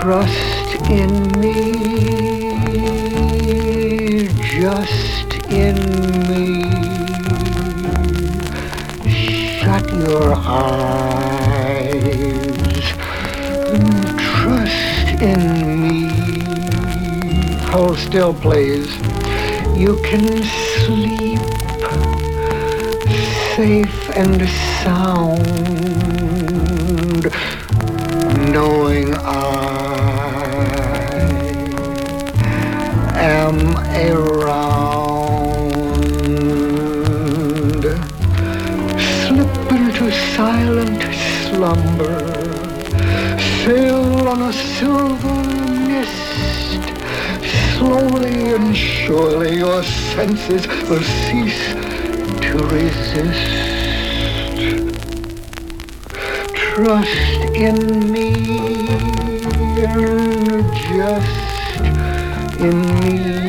trust in me, just in me. Shut your eyes, trust in me. Hold still, please. You can sleep safe and sound. No senses will cease to resist. Trust in me and just in me.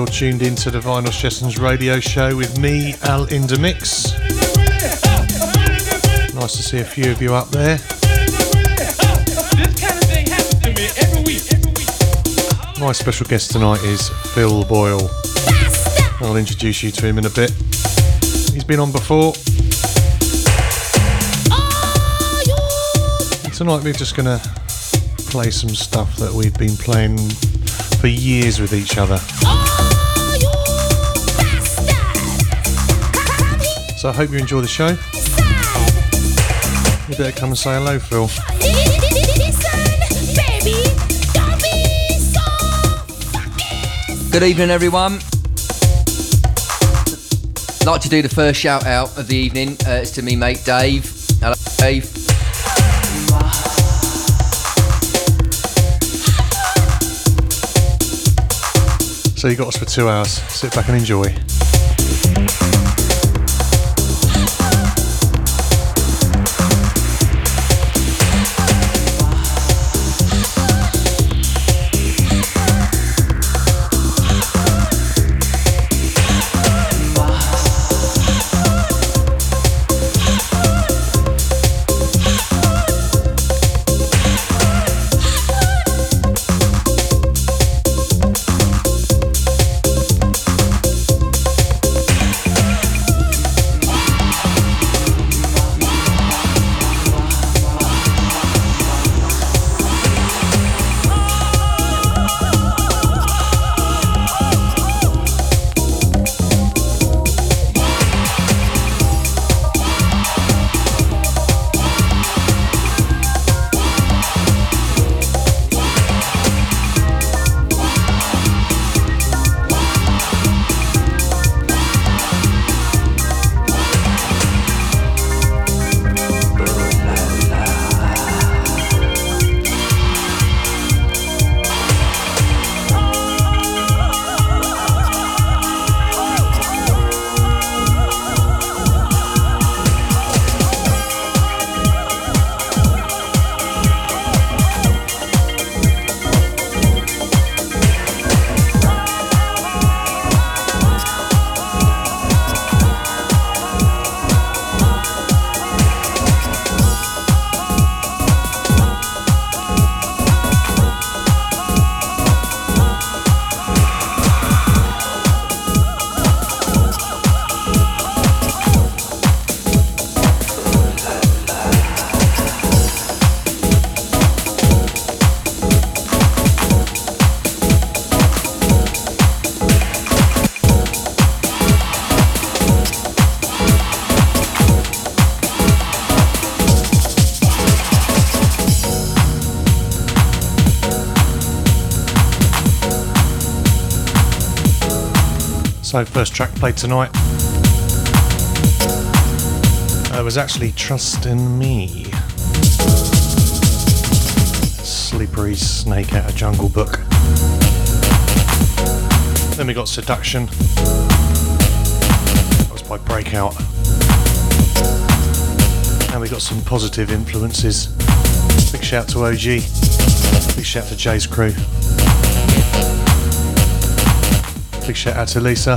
You're tuned in to the Vinyl Sessions radio show with me, Al Indemix. Nice to see a few of you up there. My special guest tonight is Phil Boyle. I'll introduce you to him in a bit. He's been on before. Tonight we're just going to play some stuff that we've been playing for years with each other. So I hope you enjoy the show. You better come and say hello, Phil. Good evening, everyone. Like to do the first shout out of the evening. Uh, it's to me, mate, Dave. Hello, Dave. So you got us for two hours. Sit back and enjoy. So, first track played tonight uh, was actually Trust in Me. Slippery Snake out of Jungle Book. Then we got Seduction. That was by Breakout. And we got some positive influences. Big shout to OG. Big shout to Jay's crew. Big shout out to Lisa.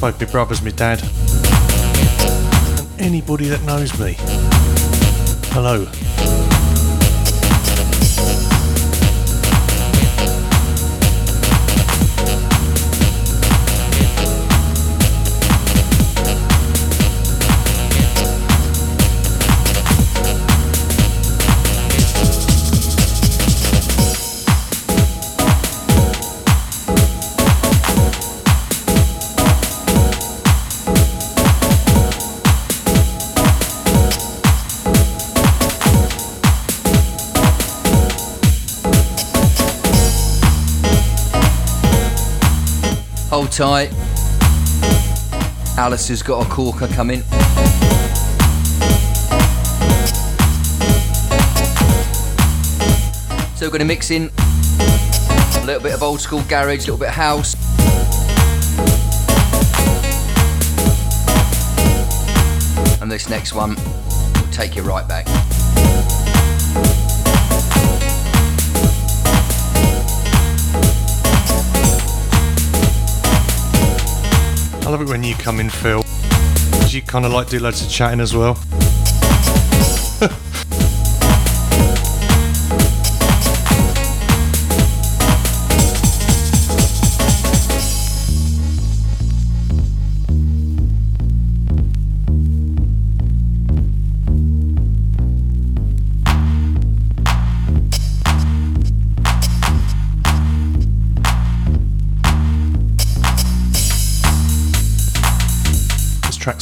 Both my brothers, my dad. And anybody that knows me. Hello. Tight. Alice has got a corker coming. So we're going to mix in a little bit of old school garage, a little bit of house. And this next one will take you right back. I love it when you come in, Phil. You kind of like do loads of chatting as well.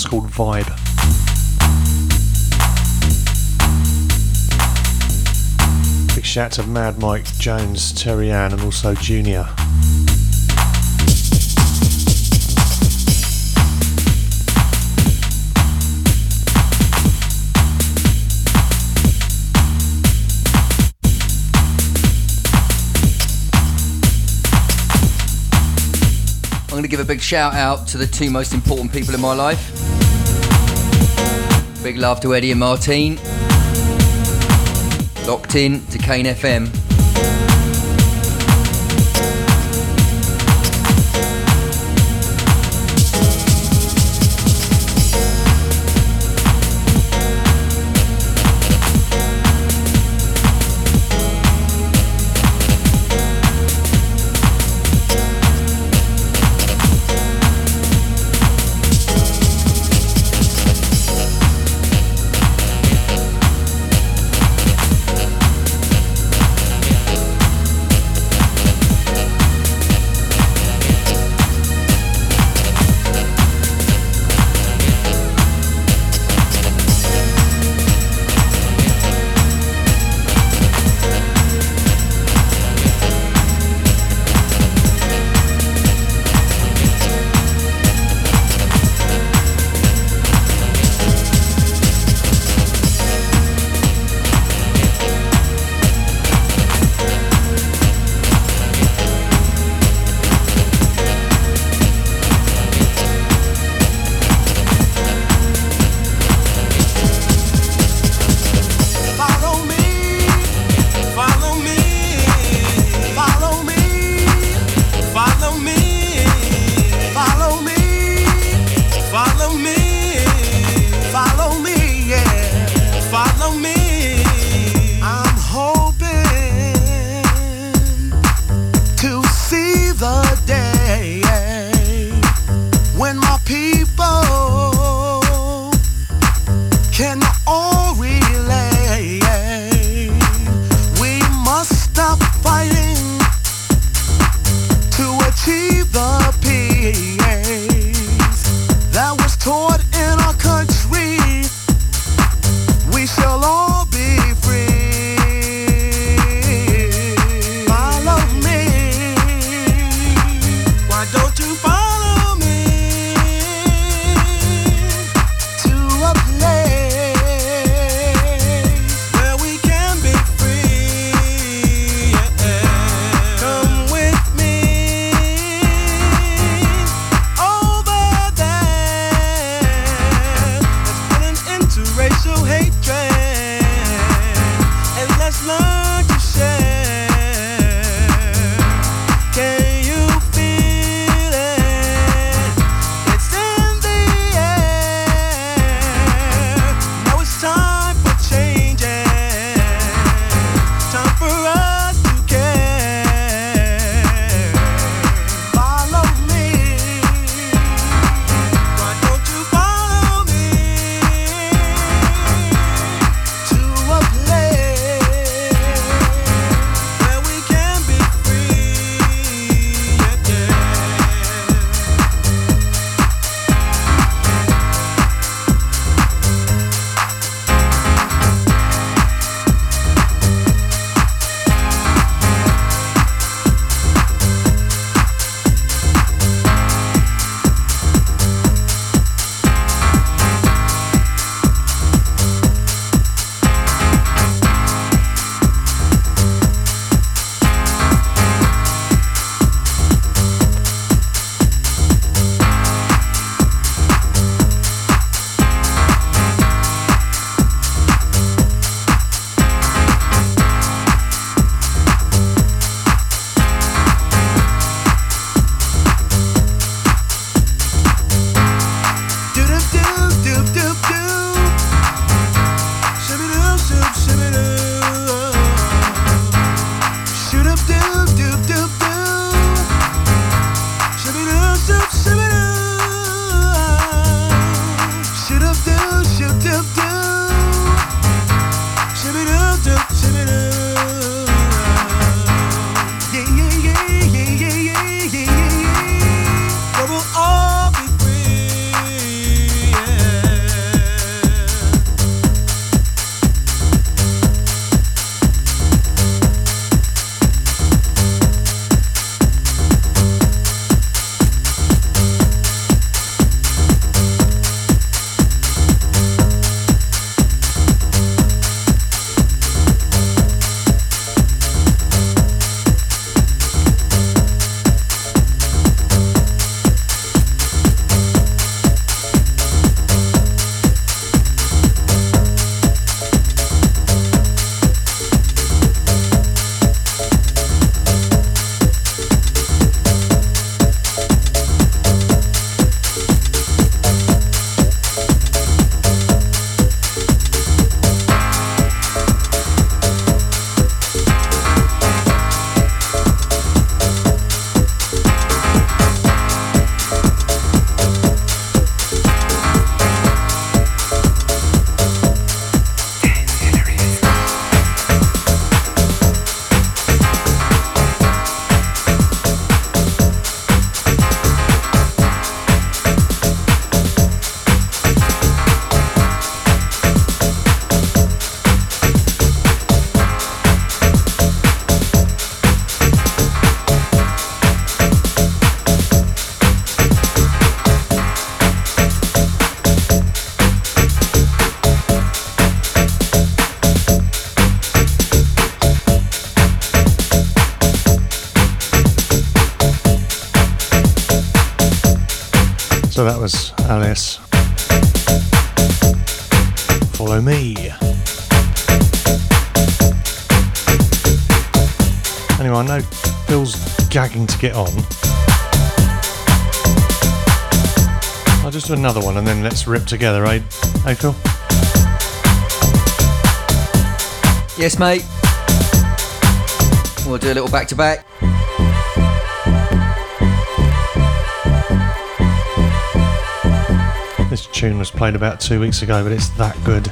called Vibe. Big shout to Mad Mike Jones, Terry Ann, and also Junior. I'm going to give a big shout out to the two most important people in my life Big love to Eddie and Martine. Locked in to Kane FM. Get on. I'll just do another one and then let's rip together, eh? Hey, Phil? Yes, mate. We'll do a little back to back. This tune was played about two weeks ago, but it's that good.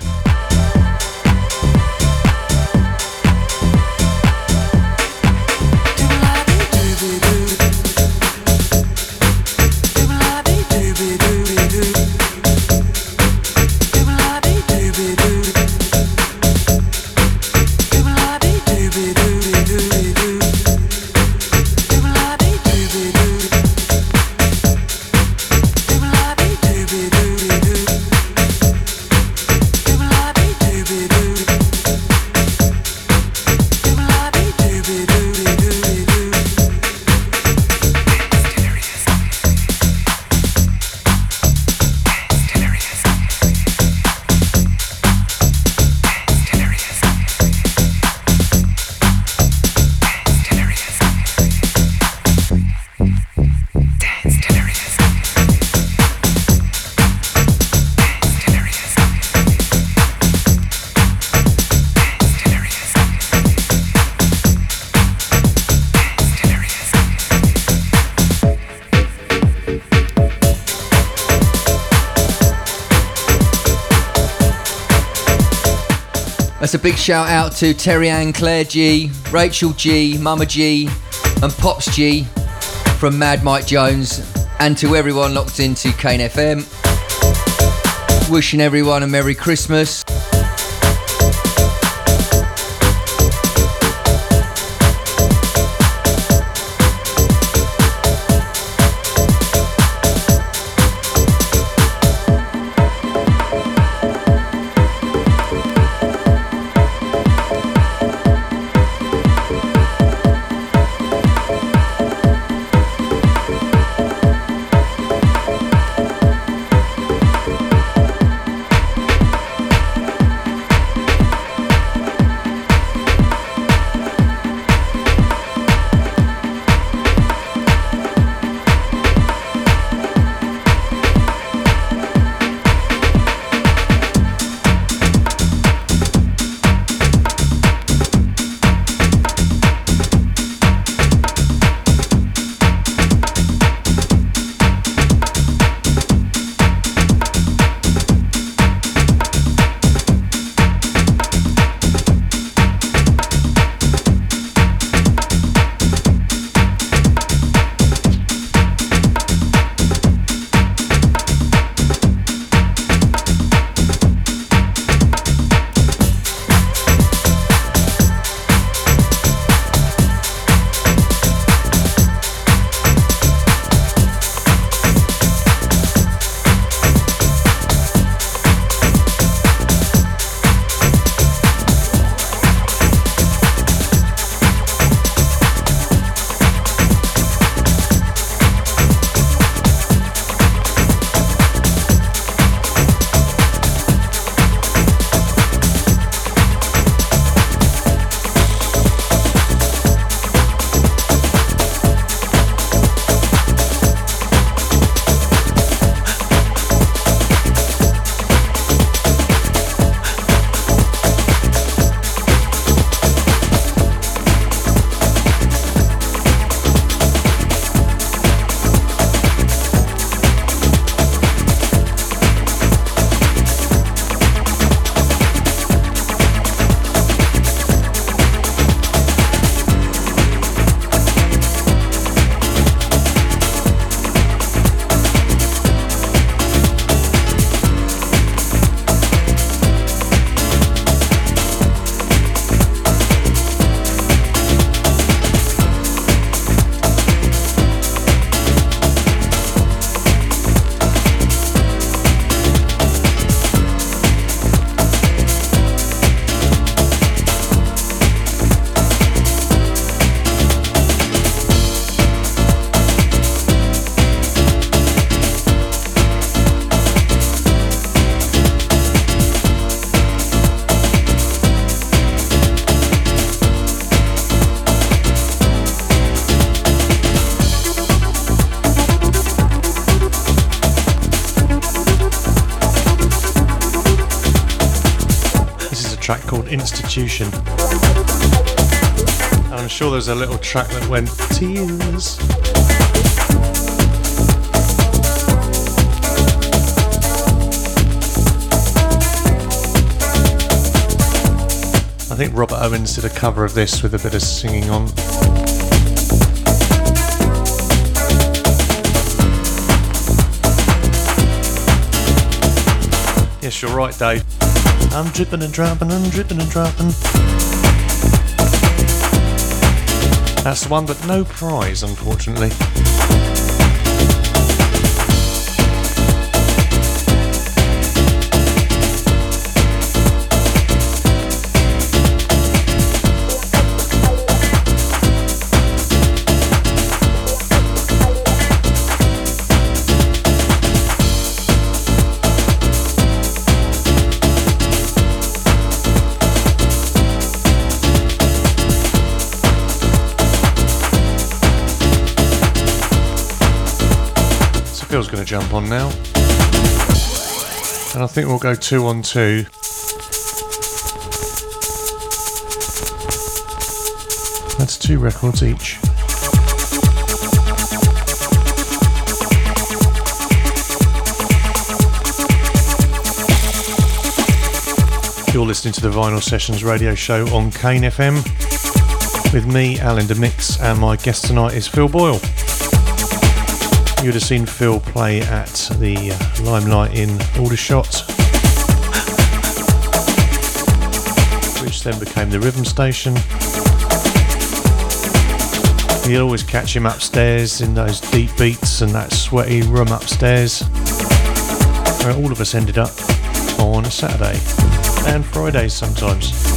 A big shout out to Terry Ann, Claire G, Rachel G, Mama G, and Pops G from Mad Mike Jones, and to everyone locked into Kane FM. Wishing everyone a Merry Christmas. Institution. And I'm sure there's a little track that went tears. I think Robert Owens did a cover of this with a bit of singing on. Yes, you're right, Dave. I'm dripping and dropping, I'm dripping and dropping. That's the one, but no prize, unfortunately. Jump on now. And I think we'll go two on two. That's two records each. You're listening to the Vinyl Sessions radio show on Kane FM with me, Alan DeMix, and my guest tonight is Phil Boyle. You'd have seen Phil play at the uh, Limelight in Aldershot, which then became the Rhythm Station. You'd always catch him upstairs in those deep beats and that sweaty room upstairs, where all of us ended up on a Saturday and Fridays sometimes.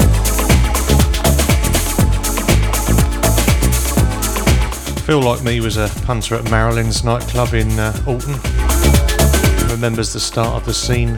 Phil, like me, was a punter at Marilyn's nightclub in uh, Alton. Remembers the start of the scene.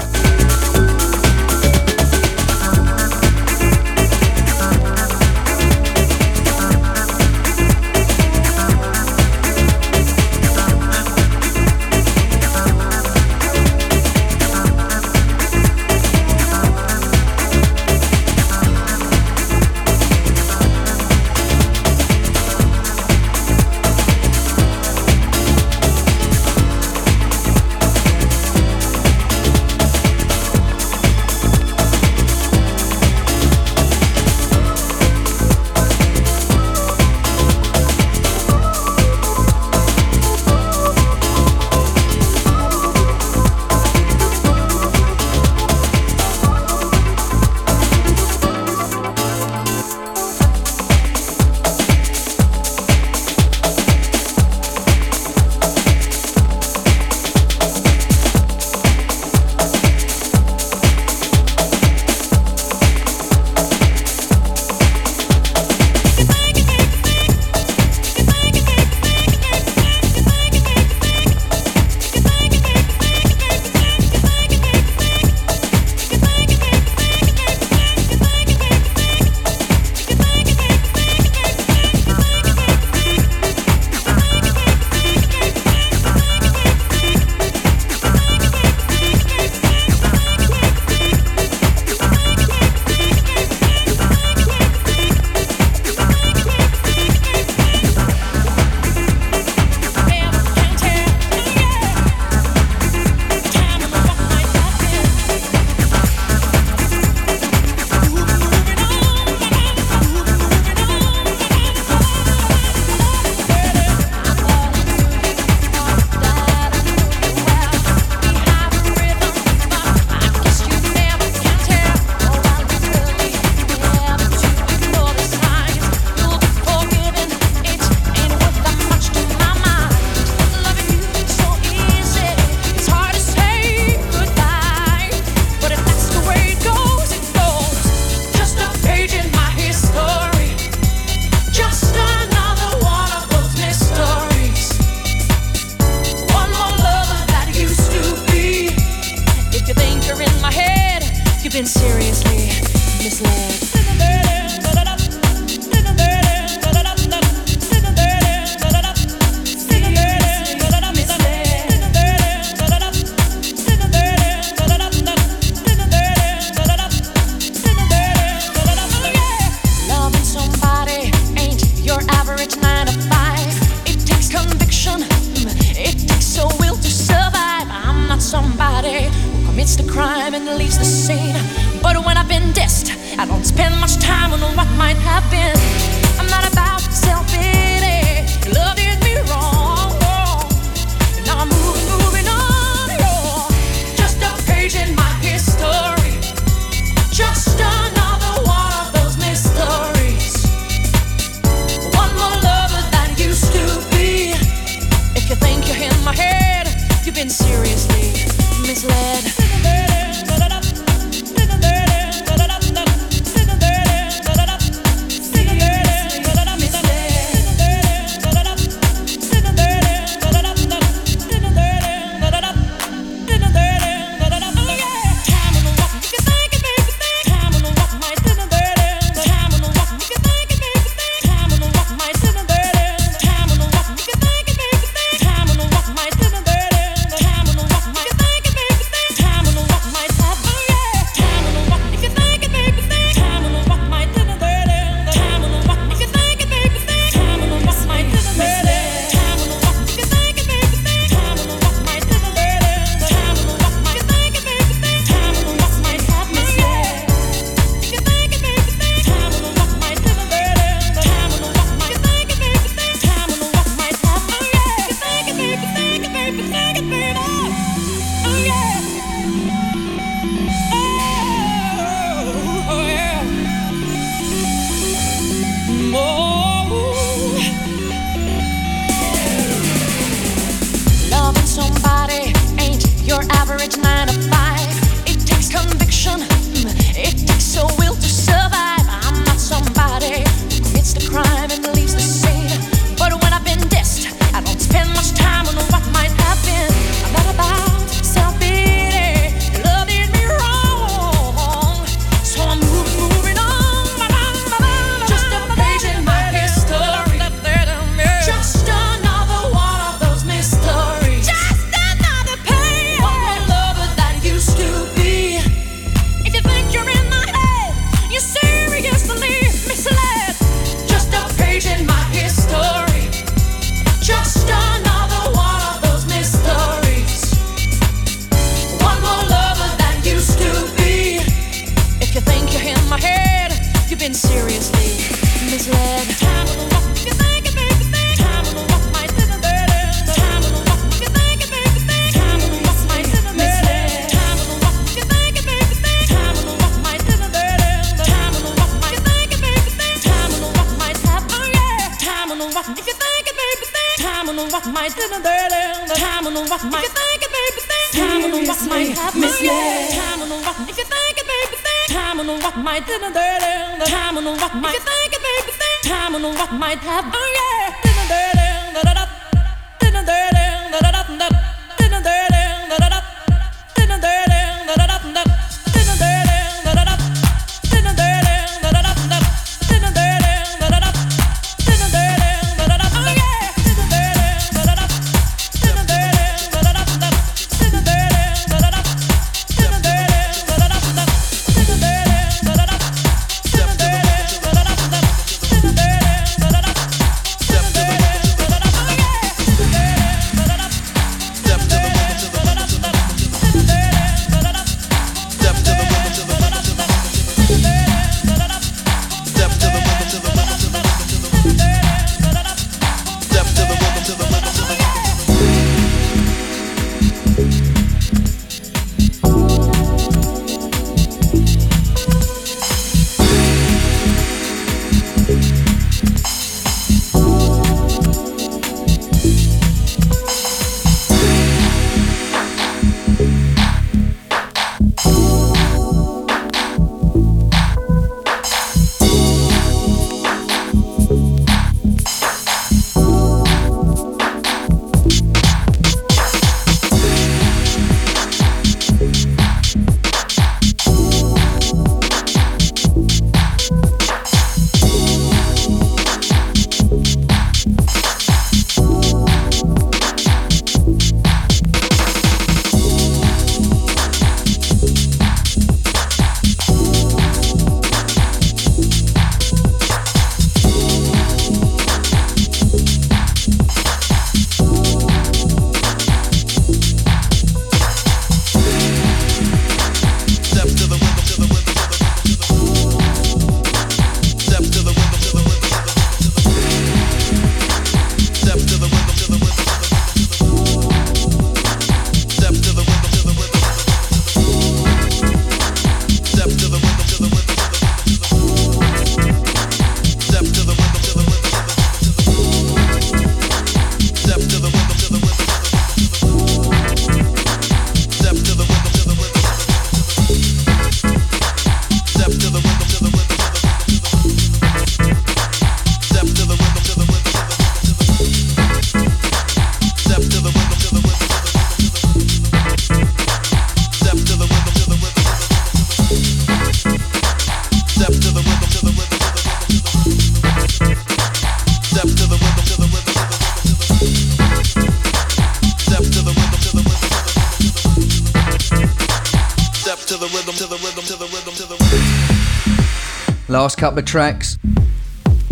Couple of tracks.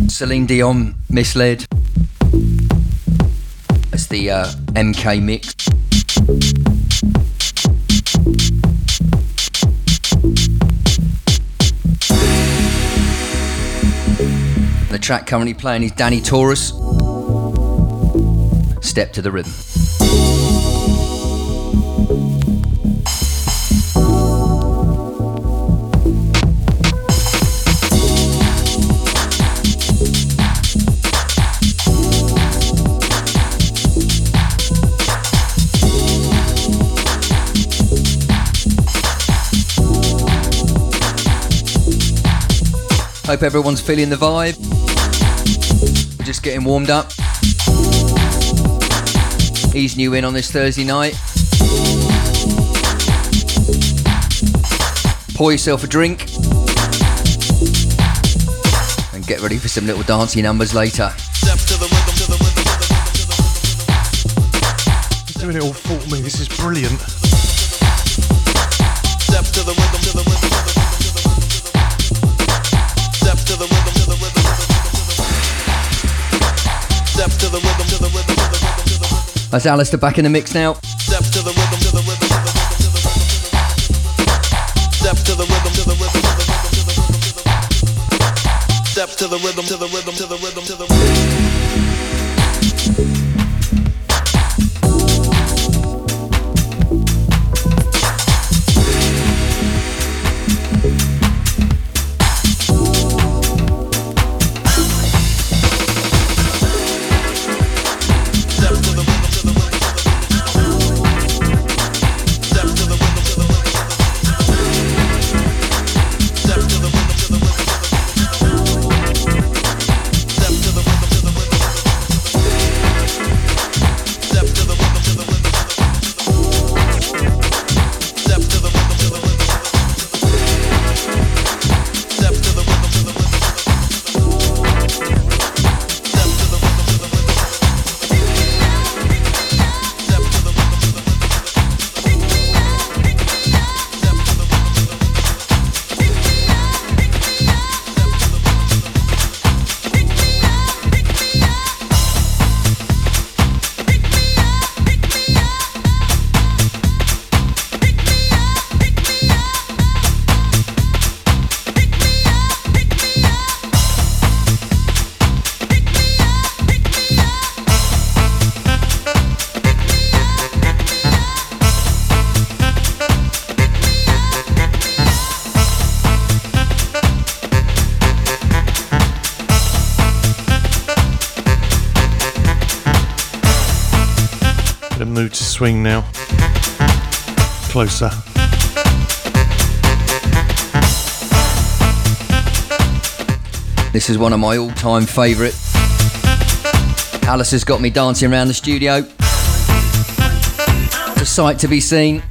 Celine Dion, Misled. That's the uh, MK mix. The track currently playing is Danny Taurus. Step to the rhythm. Hope everyone's feeling the vibe. Just getting warmed up. Easing you in on this Thursday night. Pour yourself a drink. And get ready for some little dancing numbers later. Doing it all for me. This is brilliant. Rhythm, to the rhythm, to the rhythm. Step to the rhythm, to the rhythm, to the rhythm, to the rhythm. Bit of mood to swing now. Closer. This is one of my all-time favourite. Alice has got me dancing around the studio. It's a sight to be seen.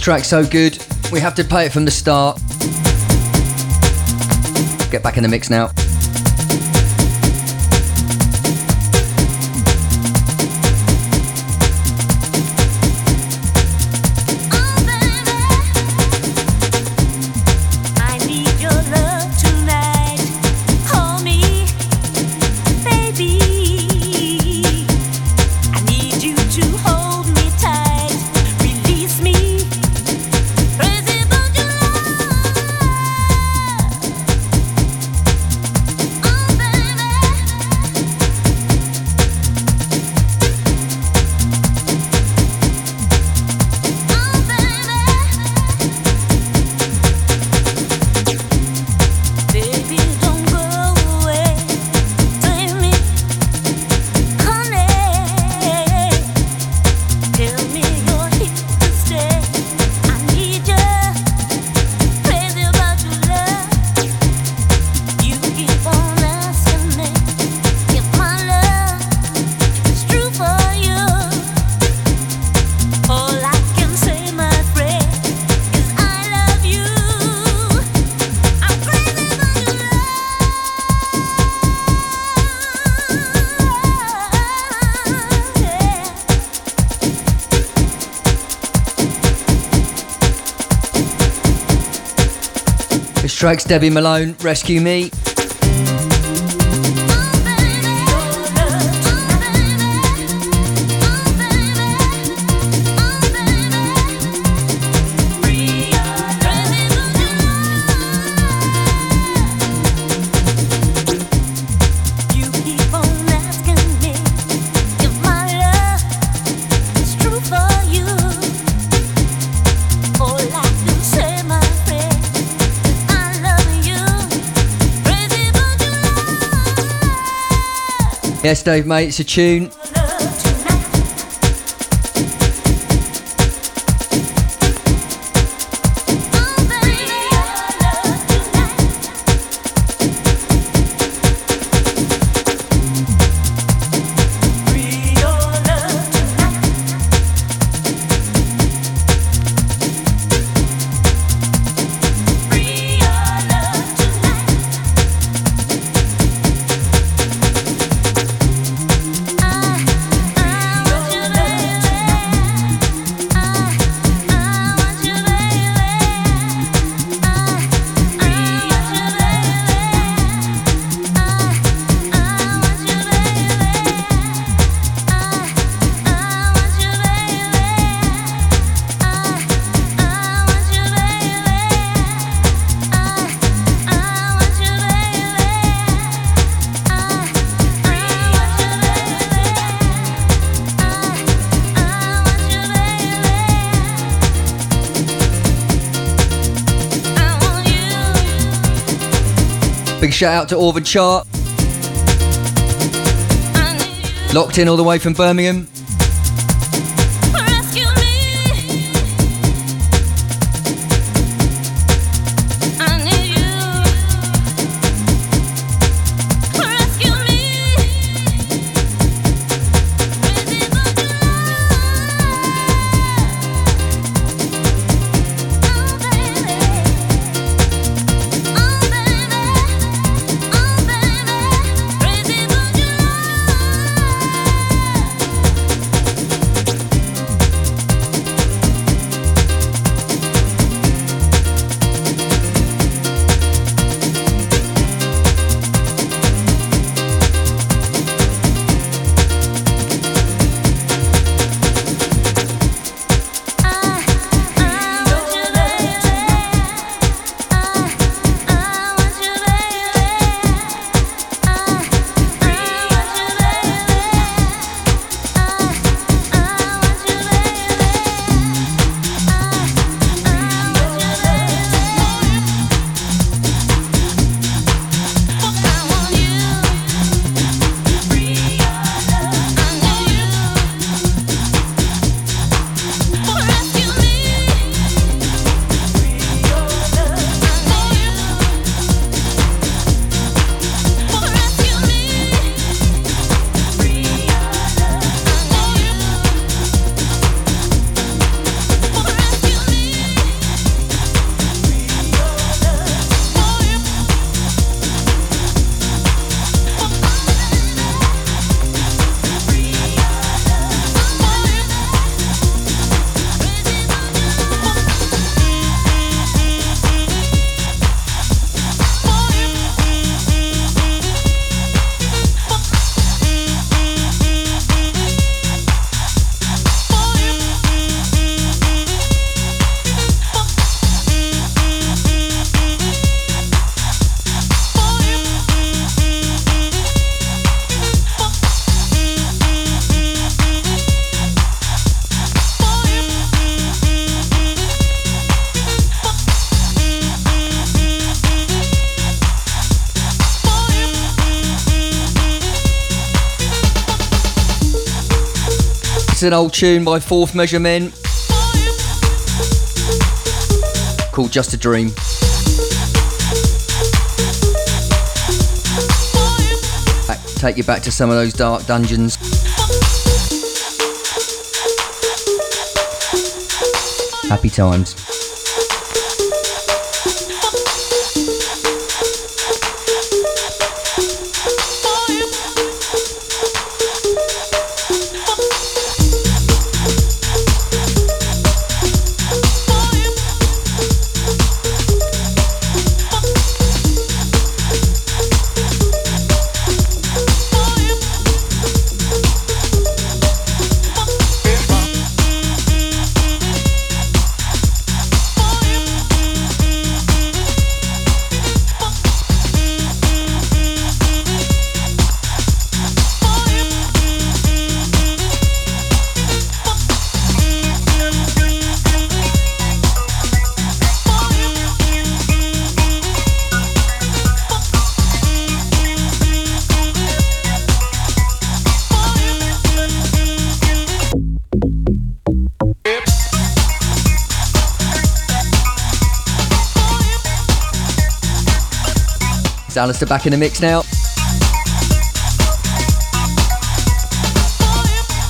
Track so good, we have to play it from the start. Get back in the mix now. tracks Debbie Malone, Rescue Me. Yes, Dave, mate, it's a tune. Big shout out to Orvid Chart. Locked in all the way from Birmingham. It's an old tune by Fourth Measurement called Just a Dream. Take you back to some of those dark dungeons. Happy times. Alistair back in the mix now?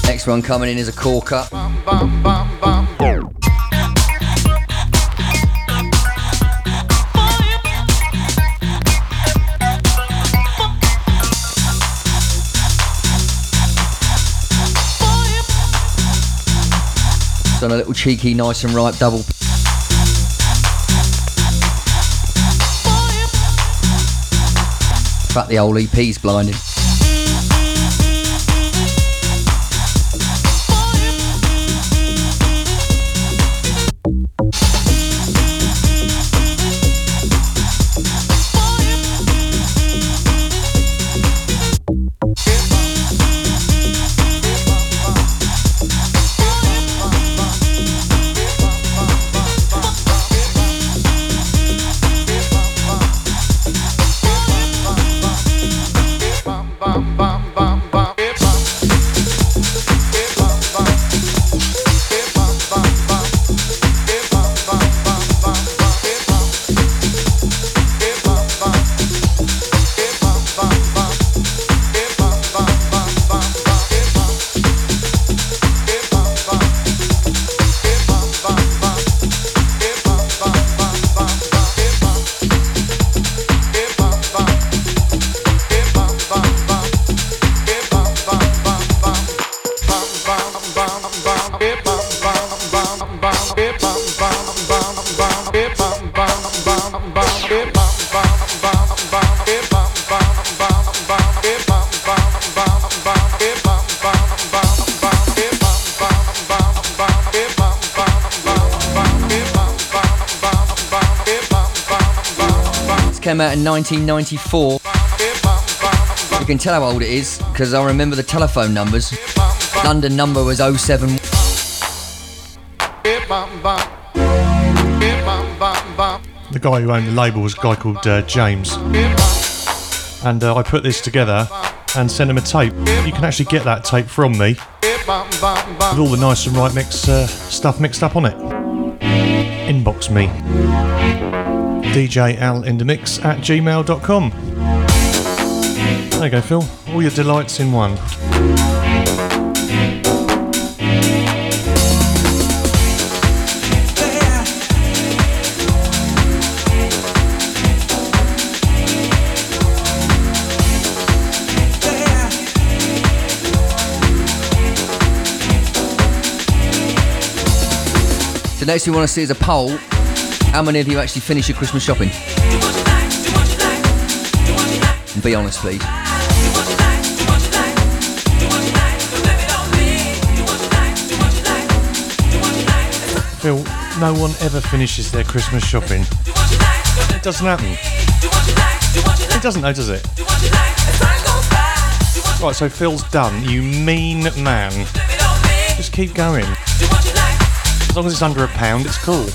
Next one coming in is a corker. Done a little cheeky, nice and ripe double. Fact, the old EP's blinding. This came out in 1994. You can tell how old it is because I remember the telephone numbers. London number was 07. The guy who owned the label was a guy called uh, James. And uh, I put this together and sent him a tape. You can actually get that tape from me with all the nice and right mix uh, stuff mixed up on it. Inbox me. DJ Al in the mix at gmail.com. There you go, Phil. All your delights in one. Next we want to see is a poll. How many of you actually finish your Christmas shopping? And be honest, please. Phil, no one ever finishes their Christmas shopping. It doesn't happen. It doesn't though, does it? Right, so Phil's done, you mean man. Just keep going. As long as it's under a pound, it's cool.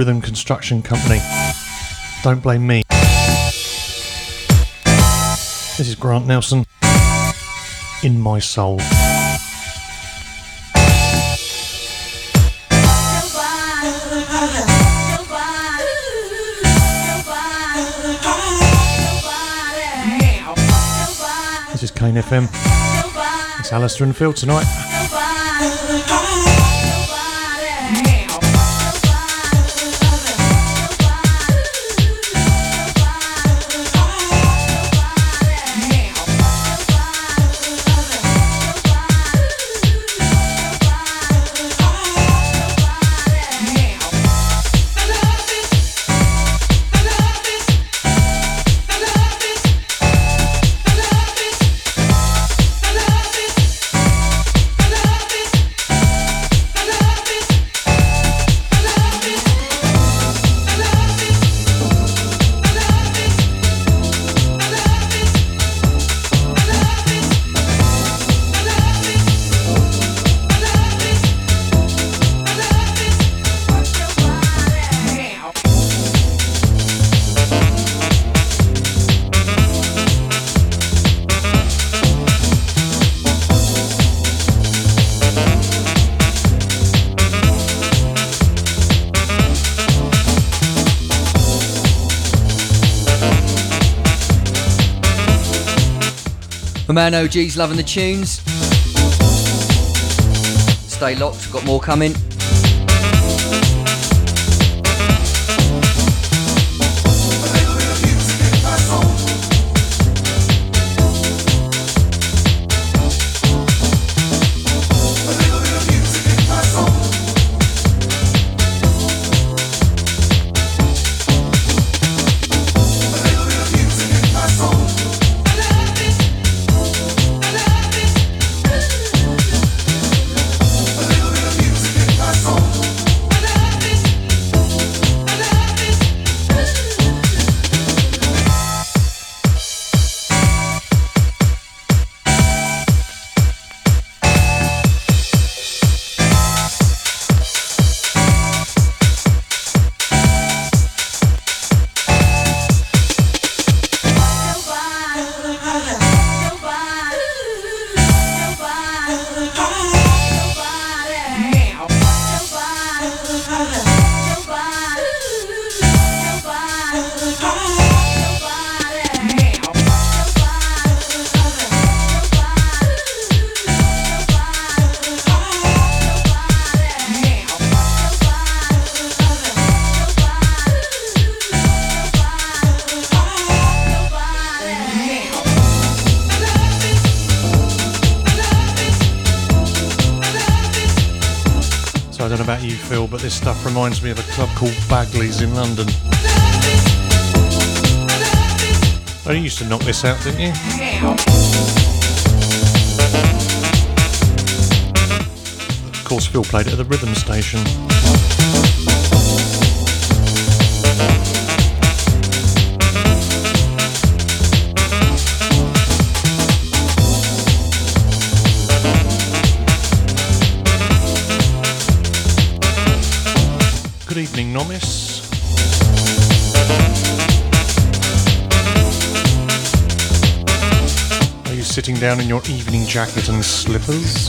Rhythm Construction Company. Don't blame me. This is Grant Nelson. In my soul. This is Kane FM. It's Alistair and Phil tonight. Man OG's loving the tunes. Stay locked, got more coming. Reminds me of a club called Bagley's in London. Oh, you used to knock this out, didn't you? Of course, Phil played it at the rhythm station. Sitting down in your evening jacket and slippers?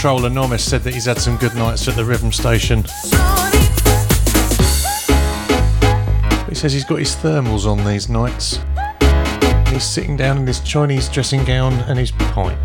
Fat controller said that he's had some good nights at the rhythm station. He says he's got his thermals on these nights. He's sitting down in his Chinese dressing gown and his pipe.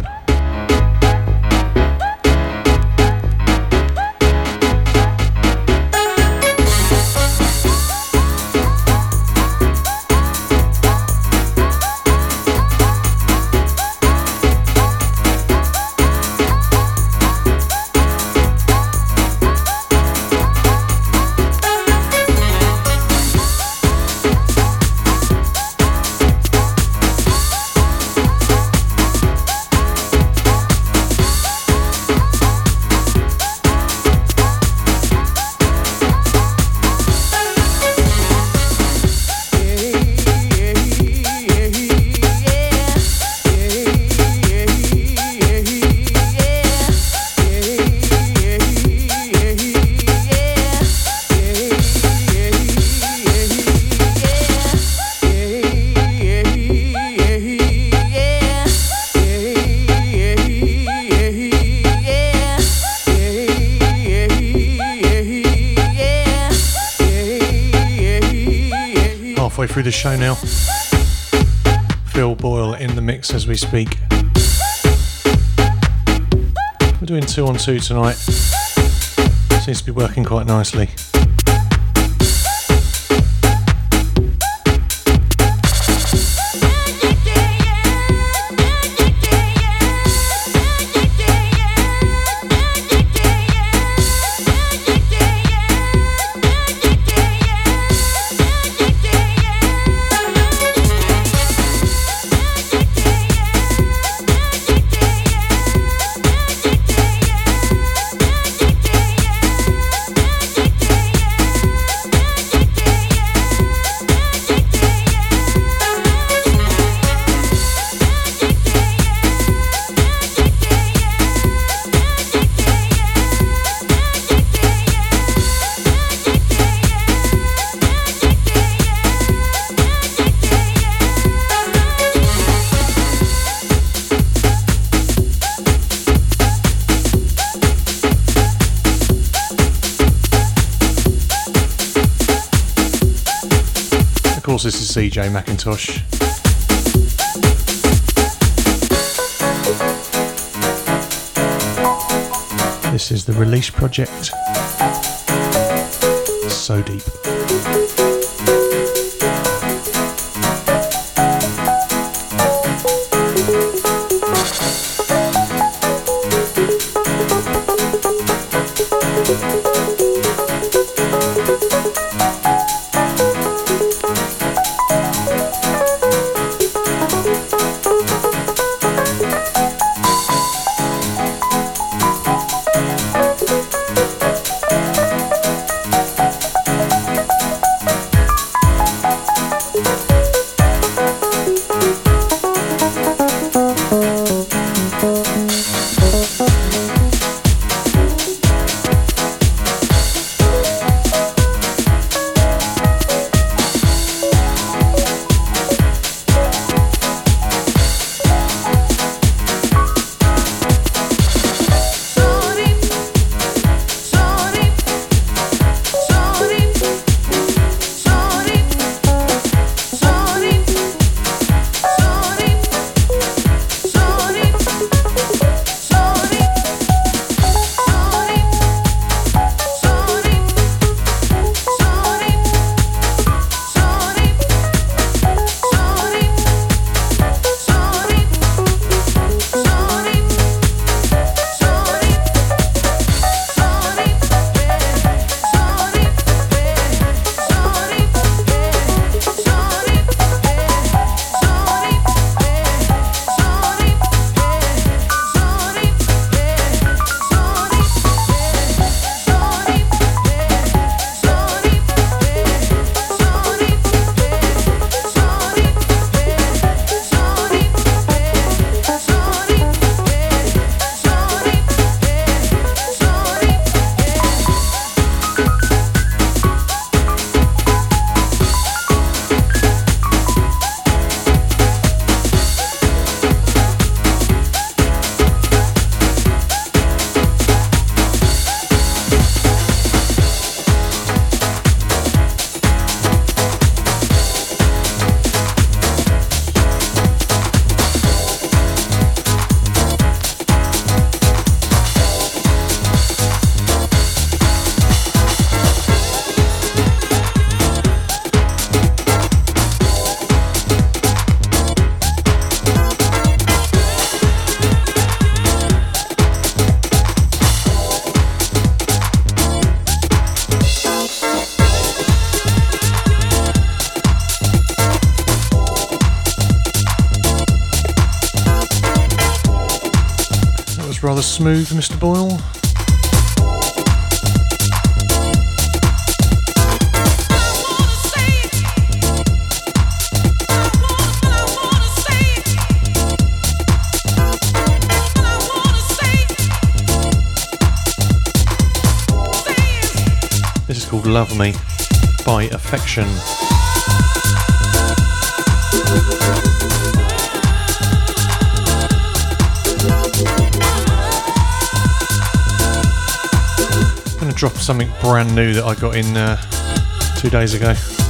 Show now. Phil Boyle in the mix as we speak. We're doing two on two tonight. Seems to be working quite nicely. CJ McIntosh. This is the release project. So deep. Mr. Boyle. This is called Love Me by Affection. Brand new that I got in uh, two days ago.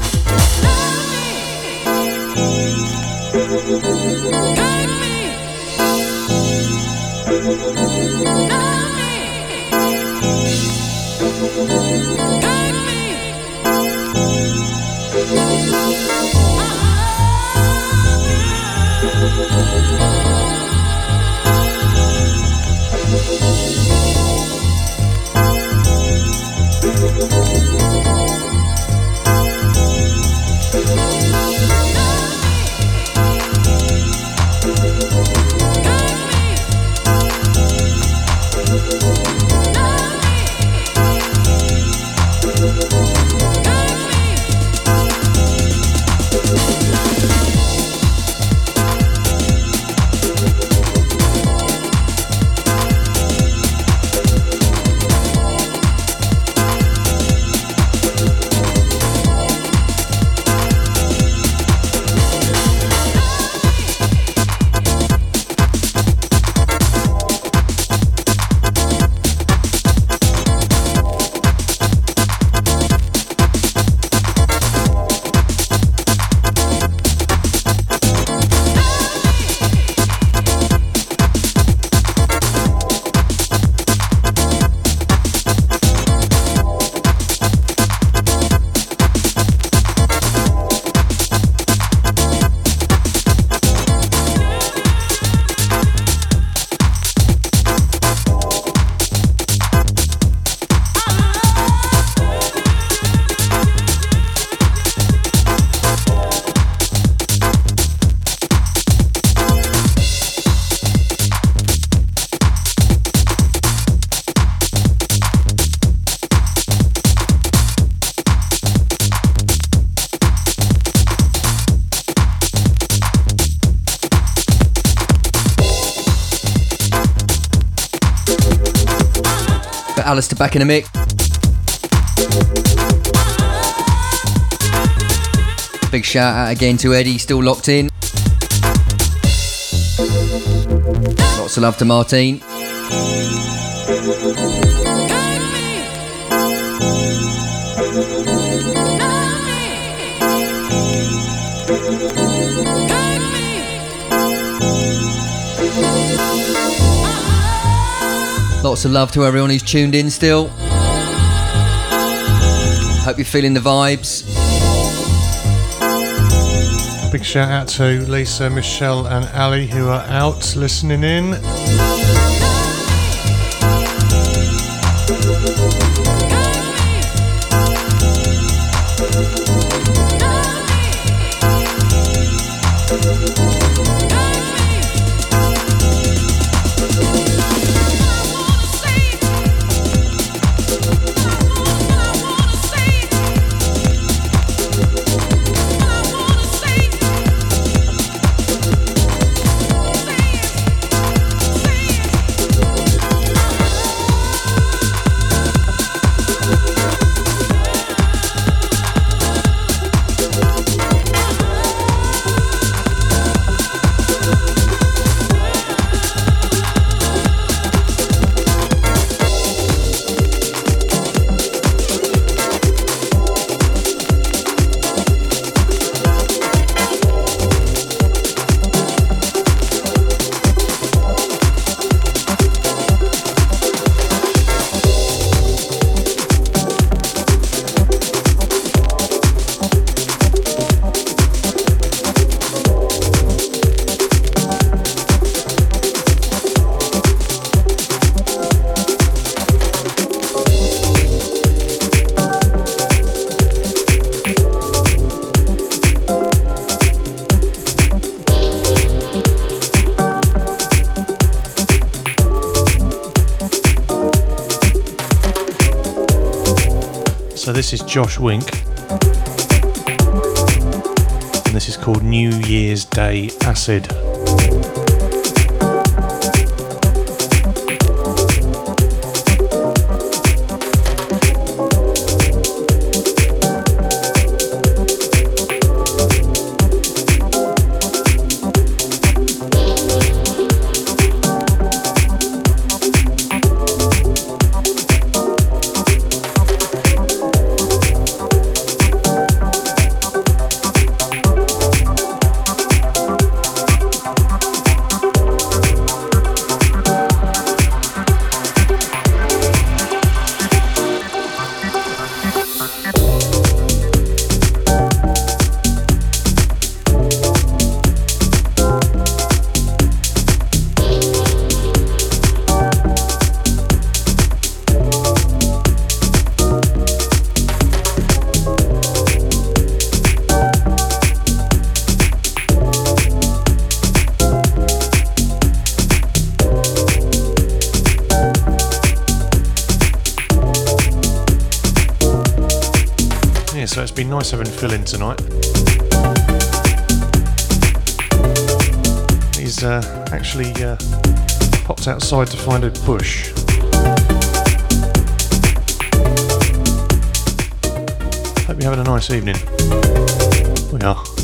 Alistair back in the mix. Big shout out again to Eddie, still locked in. Lots of love to Martine. Lots of love to everyone who's tuned in still. Hope you're feeling the vibes. Big shout out to Lisa, Michelle, and Ali who are out listening in. Josh Wink. And this is called New Year's Day Acid. Nice having Phil in tonight. He's uh, actually uh, popped outside to find a bush. Hope you're having a nice evening. We are.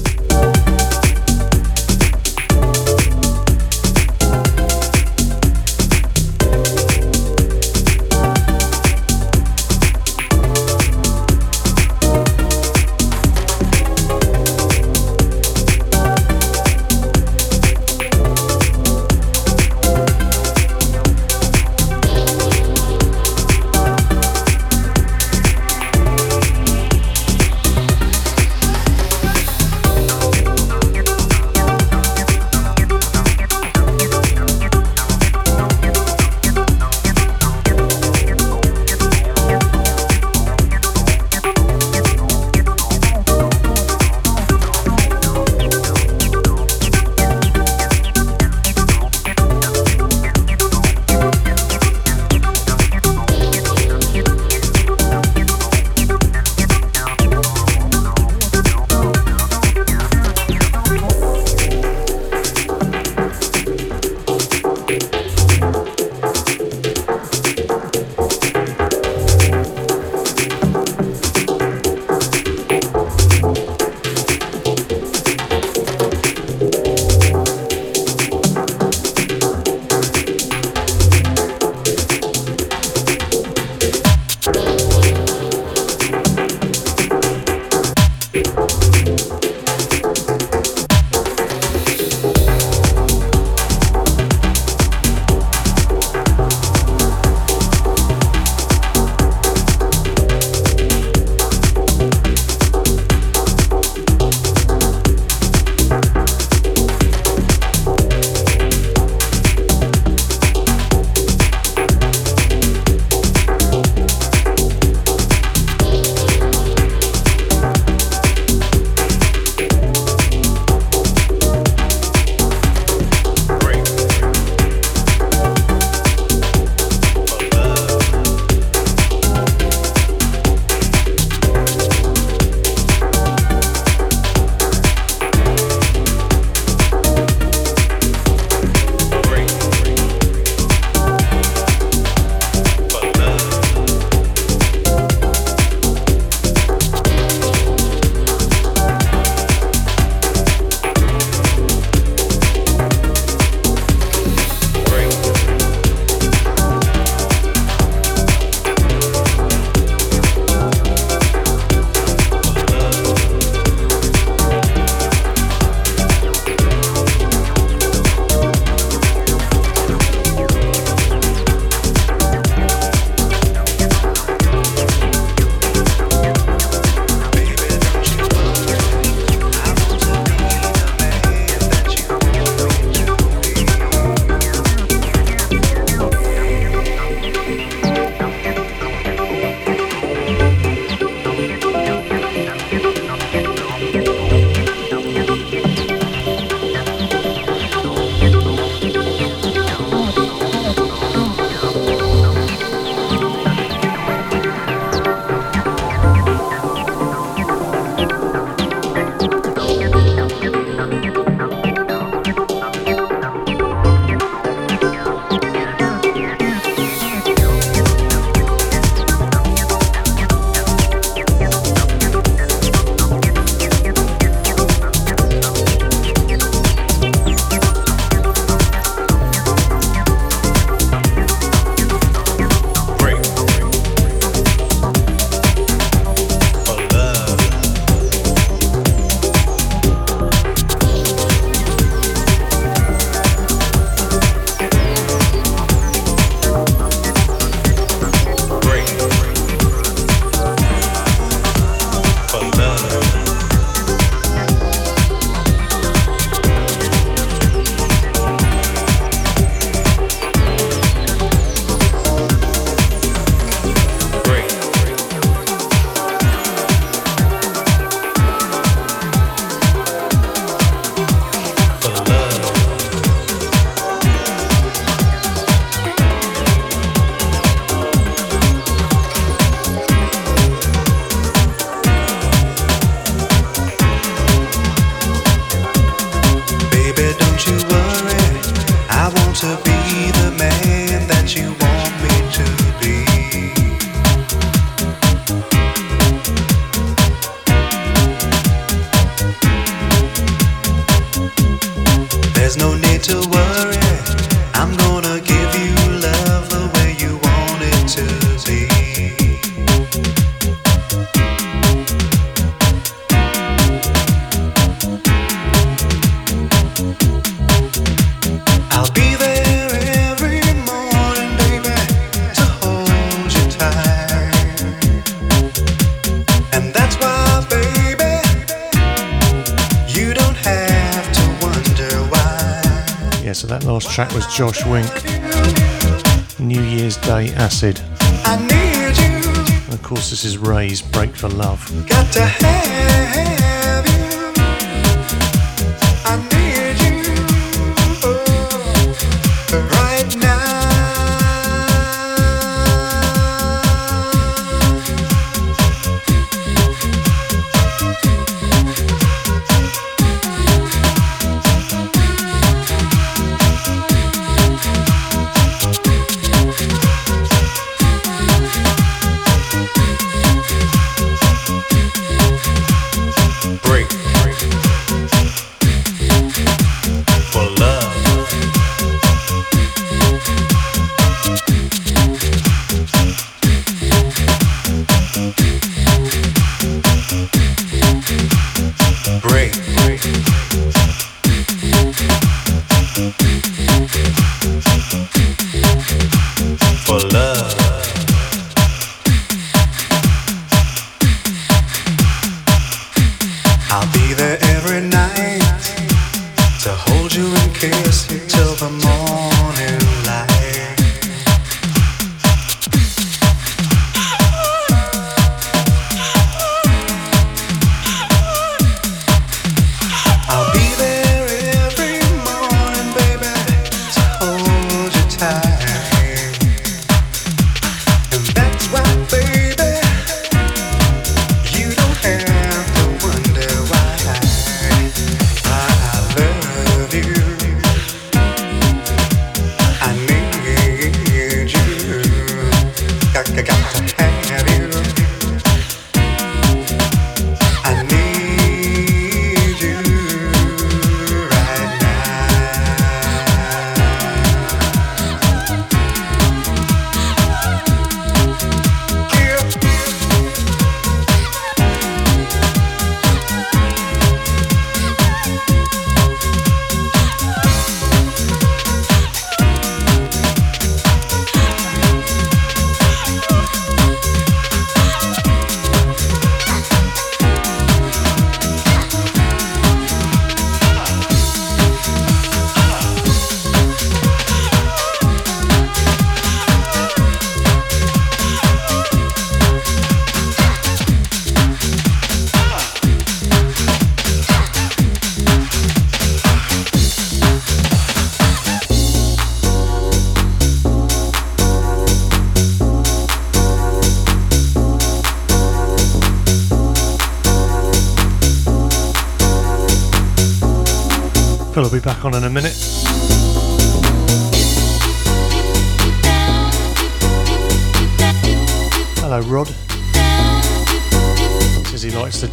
track was Josh Wink, New Year's Day Acid. And of course, this is Raze Break for Love.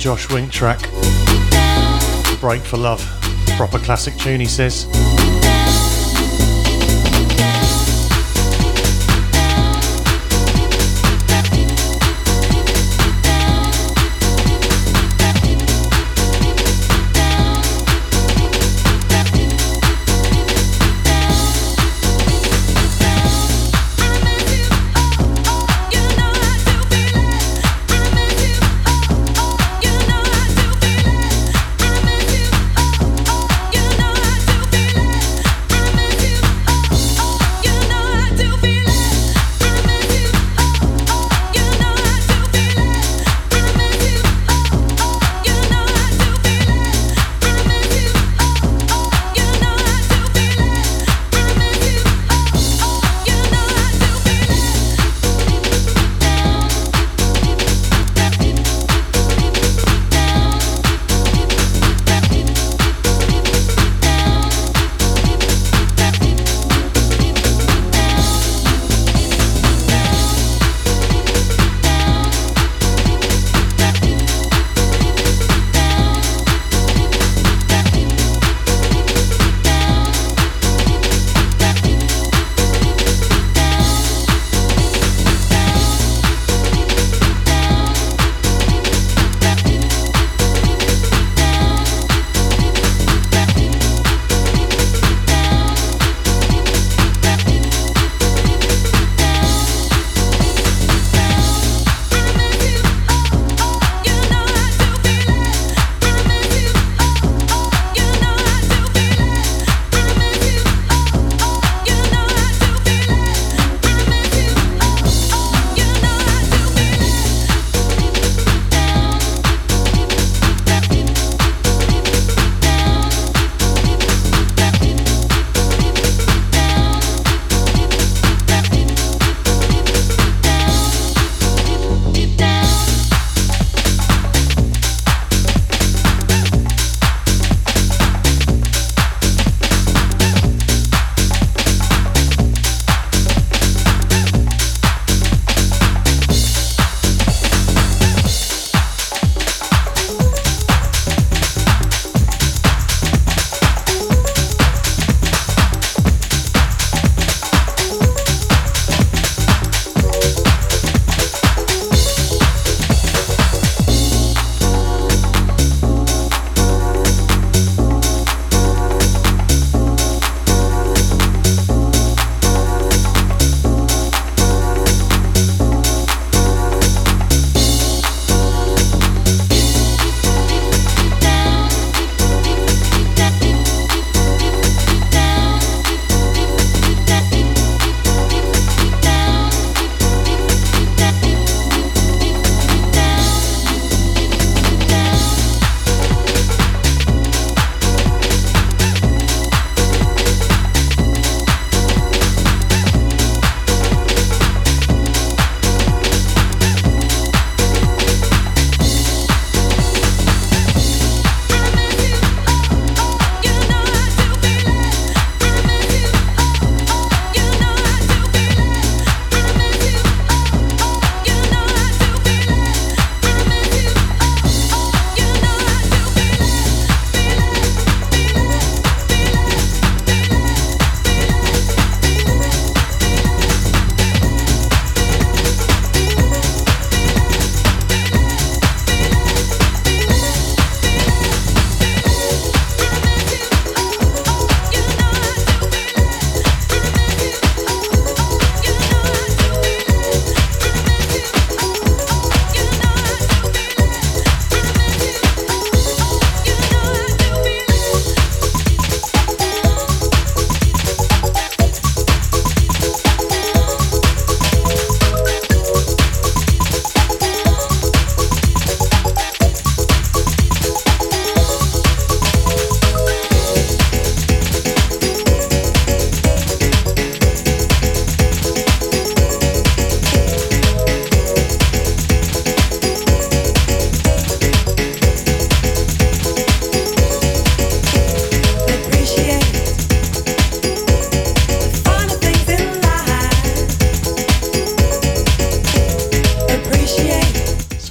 Josh Wink track. Break for Love. Proper classic tune, he says.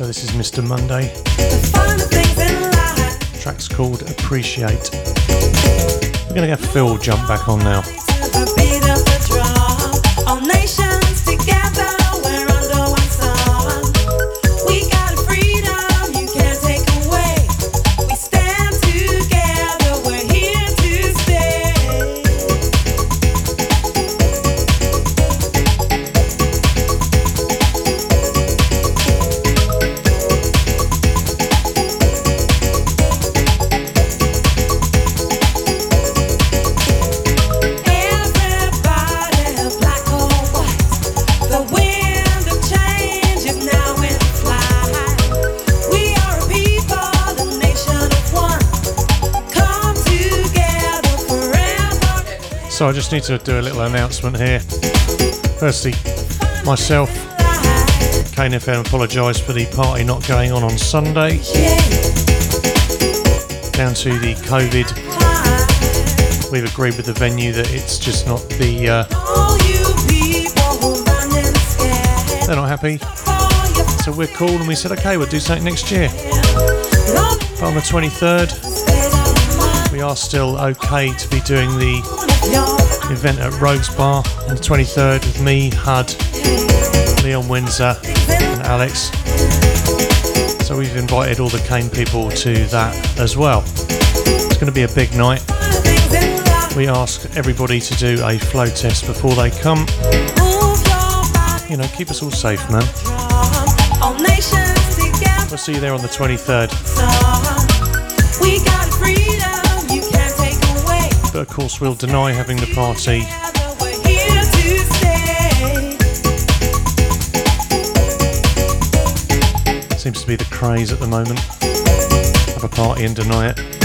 Easter Monday. Track's called Appreciate. We're going to get Phil jump back on now. So I just need to do a little announcement here. Firstly, myself, Kane FM apologise for the party not going on on Sunday. Down to the COVID, we've agreed with the venue that it's just not the. Uh, they're not happy, so we're cool, and we said okay, we'll do something next year. But on the 23rd, we are still okay to be doing the event at Rogues Bar on the 23rd with me, Hud, Leon Windsor, and Alex. So we've invited all the Kane people to that as well. It's going to be a big night. We ask everybody to do a flow test before they come. You know, keep us all safe, man. All nations together. We'll see you there on the 23rd. But of course, we'll deny having the party. Seems to be the craze at the moment. Have a party and deny it.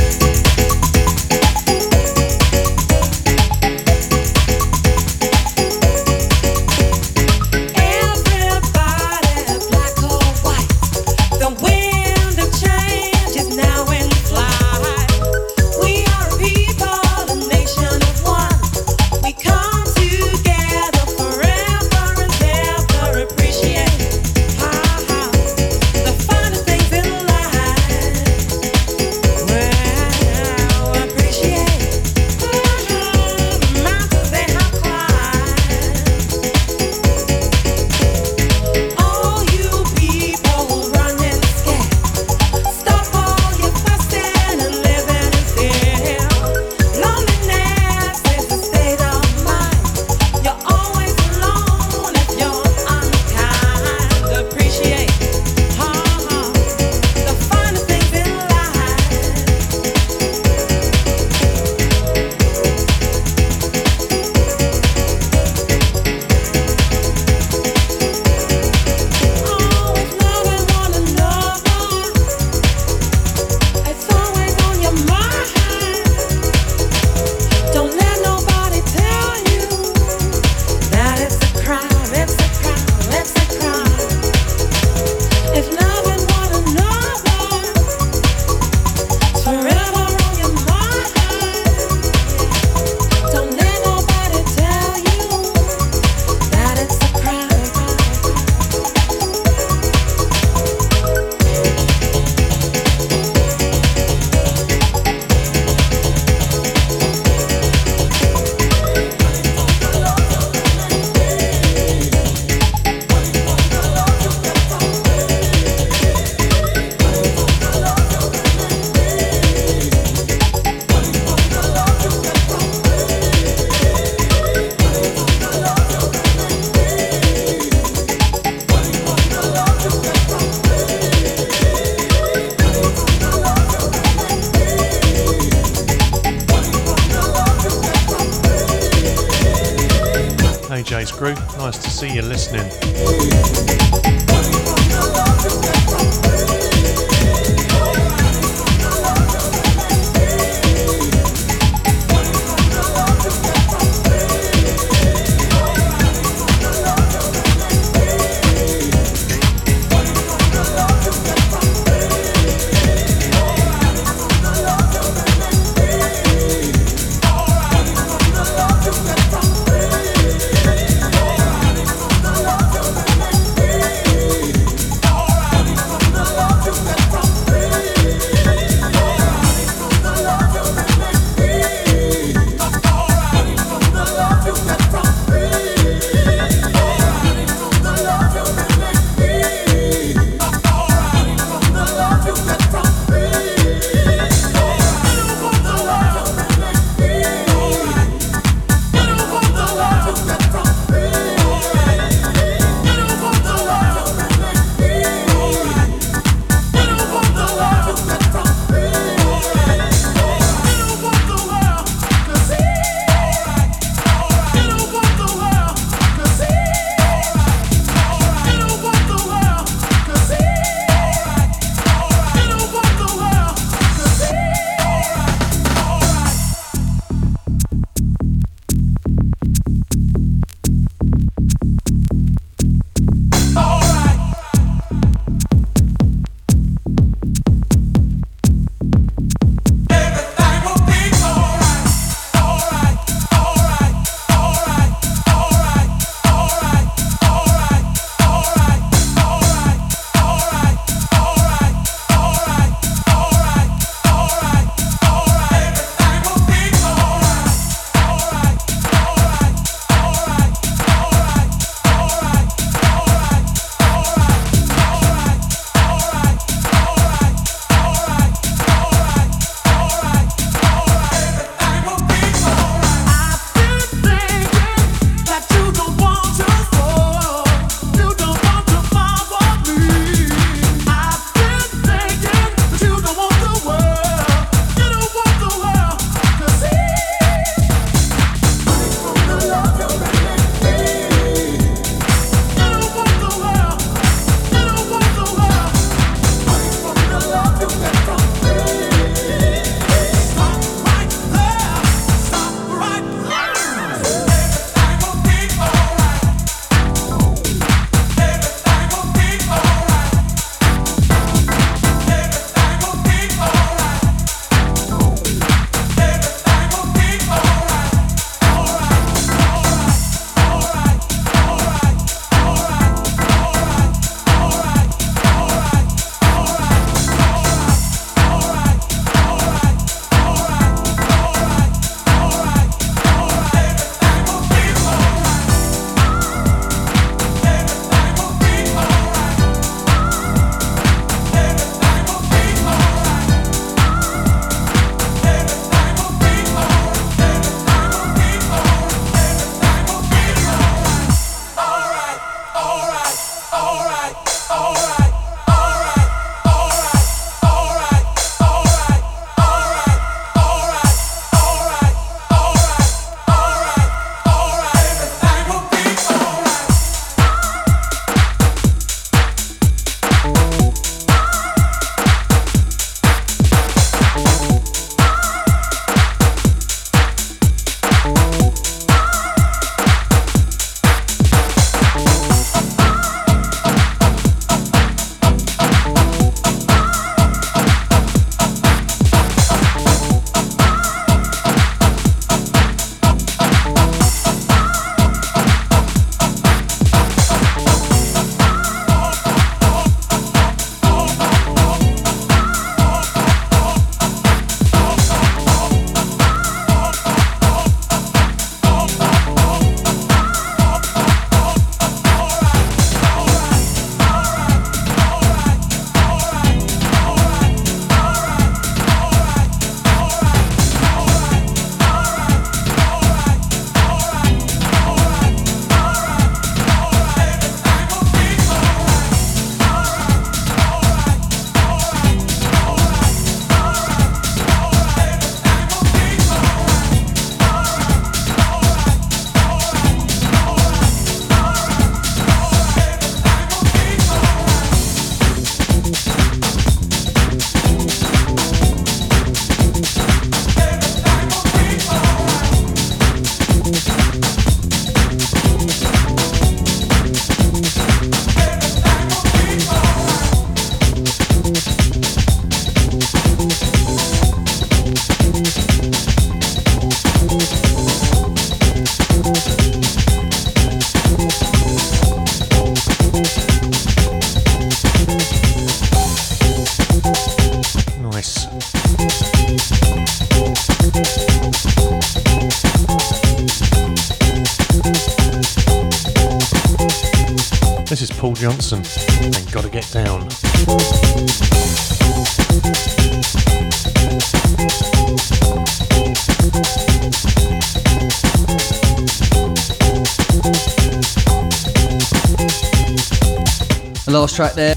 Track there,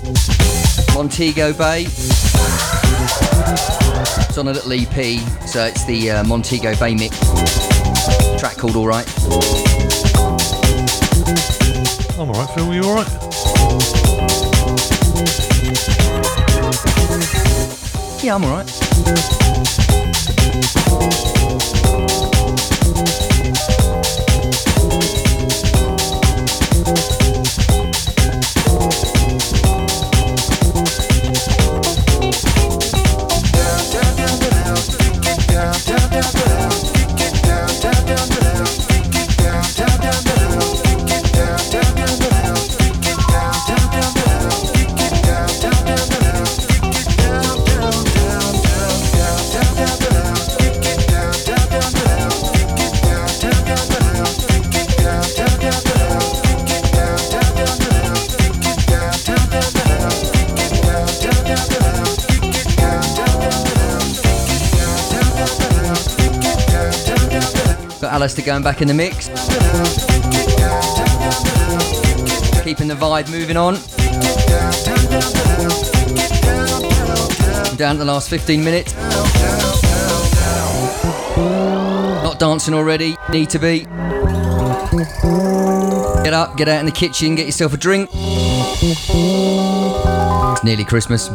Montego Bay. It's on a little EP, so it's the uh, Montego Bay mix. Track called All Right. I'm alright, Phil, you alright? Yeah, I'm alright. going back in the mix. Keeping the vibe moving on. Down to the last 15 minutes. Not dancing already, need to be. Get up, get out in the kitchen, get yourself a drink. It's nearly Christmas.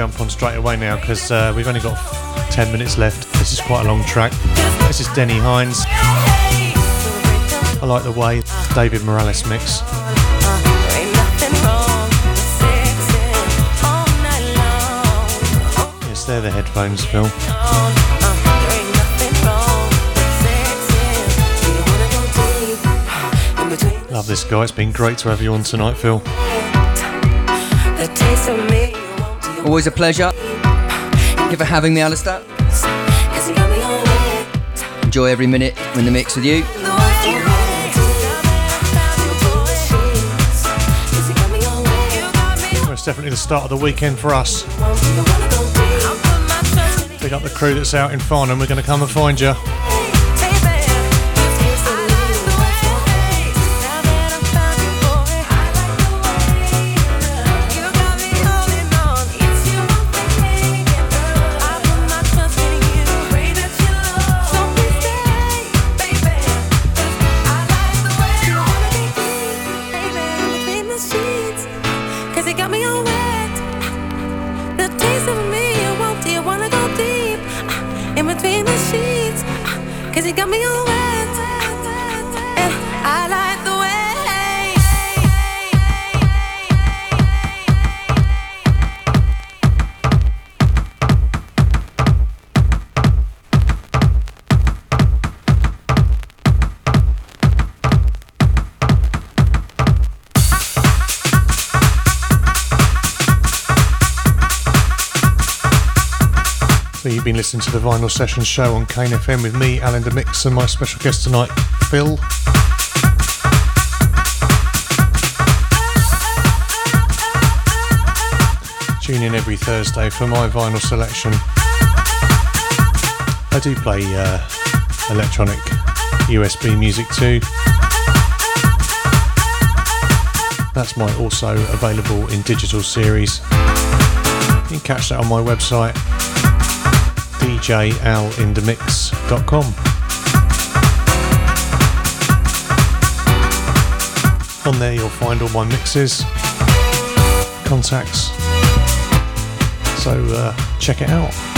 Jump on straight away now because uh, we've only got 10 minutes left. This is quite a long track. This is Denny Hines. I like the way David Morales mix. Yes, they're the headphones, Phil. Love this guy. It's been great to have you on tonight, Phil. Always a pleasure. Thank you for having me, Alistair. Enjoy every minute in the mix with you. It's definitely the start of the weekend for us. Pick up the crew that's out in Farnham. And we're going to come and find you. Vinyl Session show on Kane FM with me, Alan DeMix, and my special guest tonight, Phil. Tune in every Thursday for my vinyl selection. I do play uh, electronic USB music too. That's my also available in digital series. You can catch that on my website djalindemix.com. On there, you'll find all my mixes, contacts. So uh, check it out.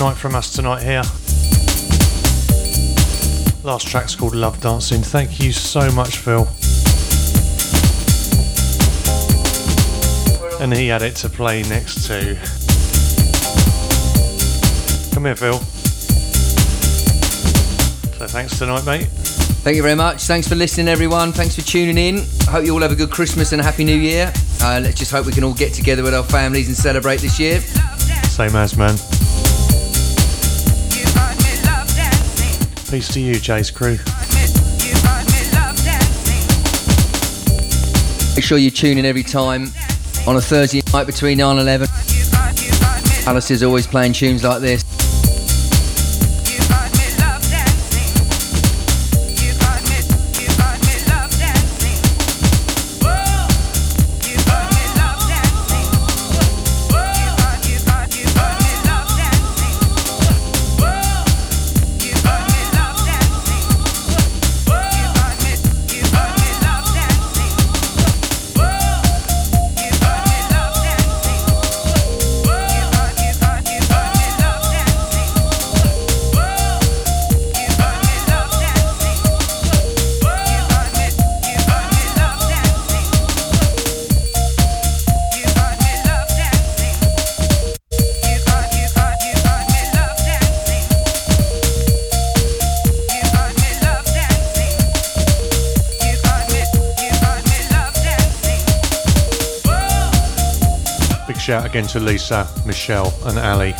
Night from us tonight here. Last track's called Love Dancing. Thank you so much, Phil. And he had it to play next to. Come here, Phil. So thanks tonight, mate. Thank you very much. Thanks for listening, everyone. Thanks for tuning in. I hope you all have a good Christmas and a happy New Year. Uh, let's just hope we can all get together with our families and celebrate this year. Same as, man. Peace to you, Jay's crew. Make sure you tune in every time on a Thursday night between 9 and 11. Alice is always playing tunes like this. To Lisa, Michelle, and Ali.